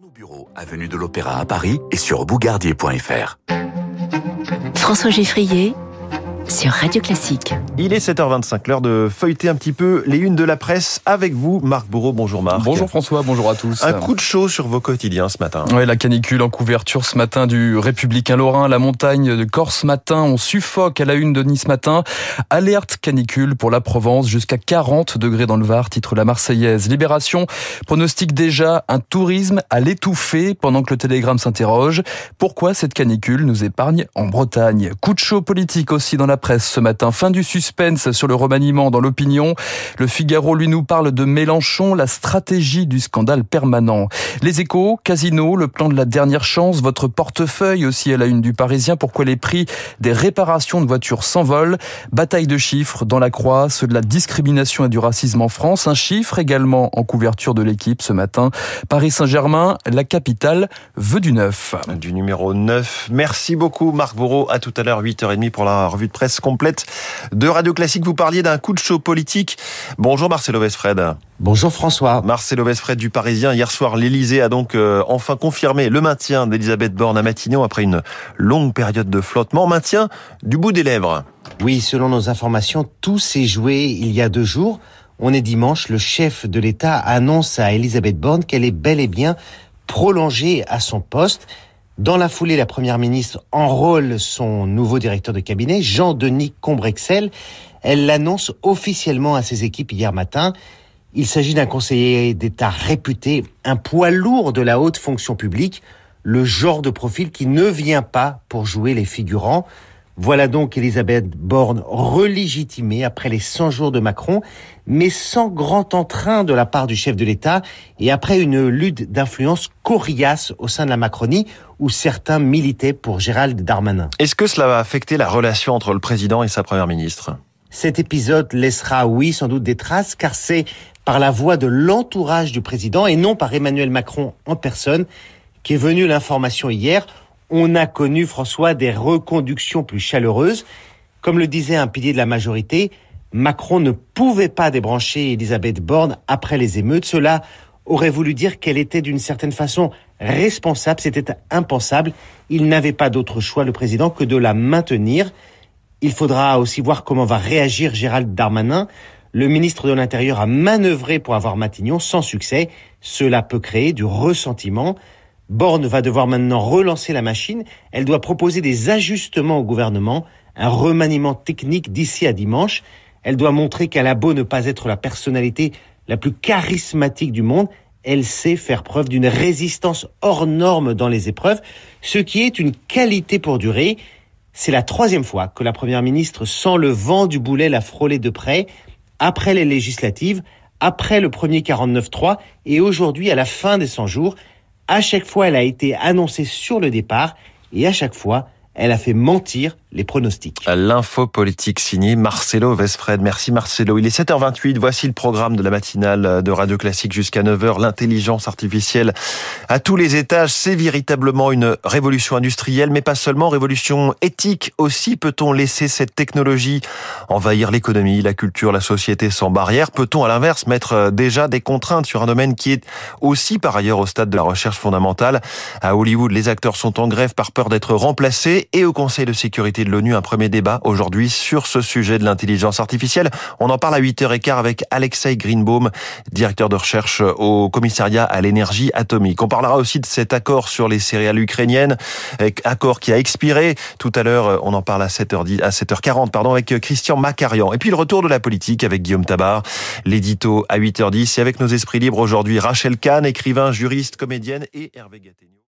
nos bureaux, avenue de l'Opéra à Paris et sur bougardier.fr. François Geffrier sur Radio Classique. Il est 7h25, l'heure de feuilleter un petit peu les unes de la presse avec vous, Marc Bourreau. Bonjour Marc. Bonjour François, bonjour à tous. Un coup de chaud sur vos quotidiens ce matin. Oui, la canicule en couverture ce matin du Républicain Lorrain, la montagne de Corse matin, on suffoque à la une de Nice matin. Alerte canicule pour la Provence, jusqu'à 40 degrés dans le Var, titre la Marseillaise. Libération pronostique déjà un tourisme à l'étouffer pendant que le Télégramme s'interroge. Pourquoi cette canicule nous épargne en Bretagne? Coup de chaud politique aussi dans la presse ce matin. Fin du suspense sur le remaniement dans l'opinion. Le Figaro lui nous parle de Mélenchon, la stratégie du scandale permanent. Les échos, Casino, le plan de la dernière chance, votre portefeuille aussi à la une du Parisien. Pourquoi les prix des réparations de voitures s'envolent? Bataille de chiffres dans la croix, ceux de la discrimination et du racisme en France. Un chiffre également en couverture de l'équipe ce matin. Paris Saint-Germain, la capitale, veut du neuf. Du numéro 9. Merci beaucoup Marc Bourreau. À tout à l'heure, 8h30 pour la revue de complète de Radio Classique. Vous parliez d'un coup de chaud politique. Bonjour Marcelo Vesfred. Bonjour François. Marcelo Vesfred du Parisien. Hier soir, l'Elysée a donc euh, enfin confirmé le maintien d'Elisabeth Borne à Matignon après une longue période de flottement. Maintien du bout des lèvres. Oui, selon nos informations, tout s'est joué il y a deux jours. On est dimanche, le chef de l'État annonce à Elisabeth Borne qu'elle est bel et bien prolongée à son poste. Dans la foulée, la première ministre enrôle son nouveau directeur de cabinet, Jean-Denis Combrexel. Elle l'annonce officiellement à ses équipes hier matin. Il s'agit d'un conseiller d'État réputé, un poids lourd de la haute fonction publique, le genre de profil qui ne vient pas pour jouer les figurants. Voilà donc Elisabeth Borne relégitimée après les 100 jours de Macron, mais sans grand entrain de la part du chef de l'État et après une lutte d'influence coriace au sein de la Macronie où certains militaient pour Gérald Darmanin. Est-ce que cela va affecter la relation entre le président et sa première ministre? Cet épisode laissera, oui, sans doute des traces, car c'est par la voix de l'entourage du président et non par Emmanuel Macron en personne qu'est venue l'information hier on a connu, François, des reconductions plus chaleureuses. Comme le disait un pilier de la majorité, Macron ne pouvait pas débrancher Elisabeth Borne après les émeutes. Cela aurait voulu dire qu'elle était d'une certaine façon responsable. C'était impensable. Il n'avait pas d'autre choix, le président, que de la maintenir. Il faudra aussi voir comment va réagir Gérald Darmanin. Le ministre de l'Intérieur a manœuvré pour avoir Matignon sans succès. Cela peut créer du ressentiment. Borne va devoir maintenant relancer la machine. Elle doit proposer des ajustements au gouvernement, un remaniement technique d'ici à dimanche. Elle doit montrer qu'elle a beau ne pas être la personnalité la plus charismatique du monde, elle sait faire preuve d'une résistance hors norme dans les épreuves, ce qui est une qualité pour durer. C'est la troisième fois que la première ministre sent le vent du boulet la frôler de près, après les législatives, après le premier 49-3 et aujourd'hui à la fin des 100 jours. À chaque fois, elle a été annoncée sur le départ. Et à chaque fois, elle a fait mentir les pronostics. L'info politique signée Marcelo Vesfred. Merci Marcelo. Il est 7h28. Voici le programme de la matinale de Radio Classique jusqu'à 9h. L'intelligence artificielle à tous les étages, c'est véritablement une révolution industrielle, mais pas seulement, révolution éthique aussi. Peut-on laisser cette technologie envahir l'économie, la culture, la société sans barrière? Peut-on à l'inverse mettre déjà des contraintes sur un domaine qui est aussi par ailleurs au stade de la recherche fondamentale? À Hollywood, les acteurs sont en grève par peur d'être remplacés et au Conseil de sécurité de l'ONU, un premier débat aujourd'hui sur ce sujet de l'intelligence artificielle. On en parle à 8h15 avec Alexei Greenbaum, directeur de recherche au commissariat à l'énergie atomique. On parlera aussi de cet accord sur les céréales ukrainiennes, accord qui a expiré. Tout à l'heure, on en parle à 7h10, à 7h40, pardon, avec Christian Macarian. Et puis le retour de la politique avec Guillaume Tabar, l'édito à 8h10 et avec nos esprits libres aujourd'hui, Rachel Kahn, écrivain, juriste, comédienne et Hervé Gattegno.